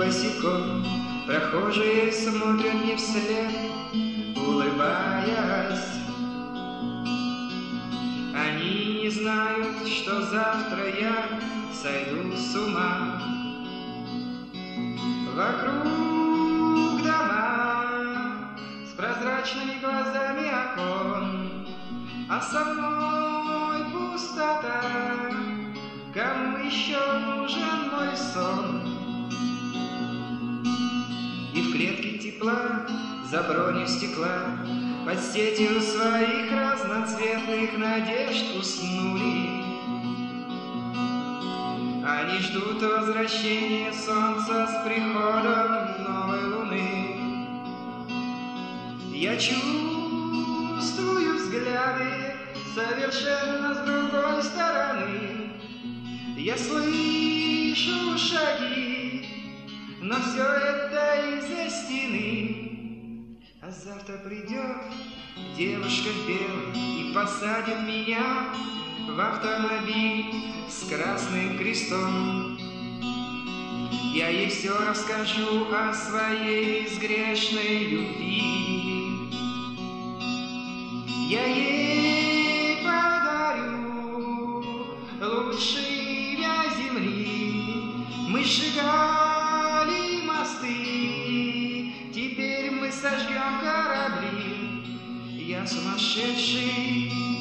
босиком, Прохожие смотрят мне вслед, улыбаясь. Они не знают, что завтра я сойду с ума. Вокруг дома с прозрачными глазами окон, А со мной пустота, еще нужен мой сон? И в клетке тепла, за броню стекла, Под сетью своих разноцветных надежд уснули. Они ждут возвращения солнца с приходом новой луны. Я чувствую взгляды совершенно с другой стороны. Я слышу шаги, но все это из-за стены. А завтра придет девушка в белом и посадит меня в автомобиль с красным крестом. Я ей все расскажу о своей безгрешной любви. Я ей Мы сжигали мосты, теперь мы сожгем корабли. Я сумасшедший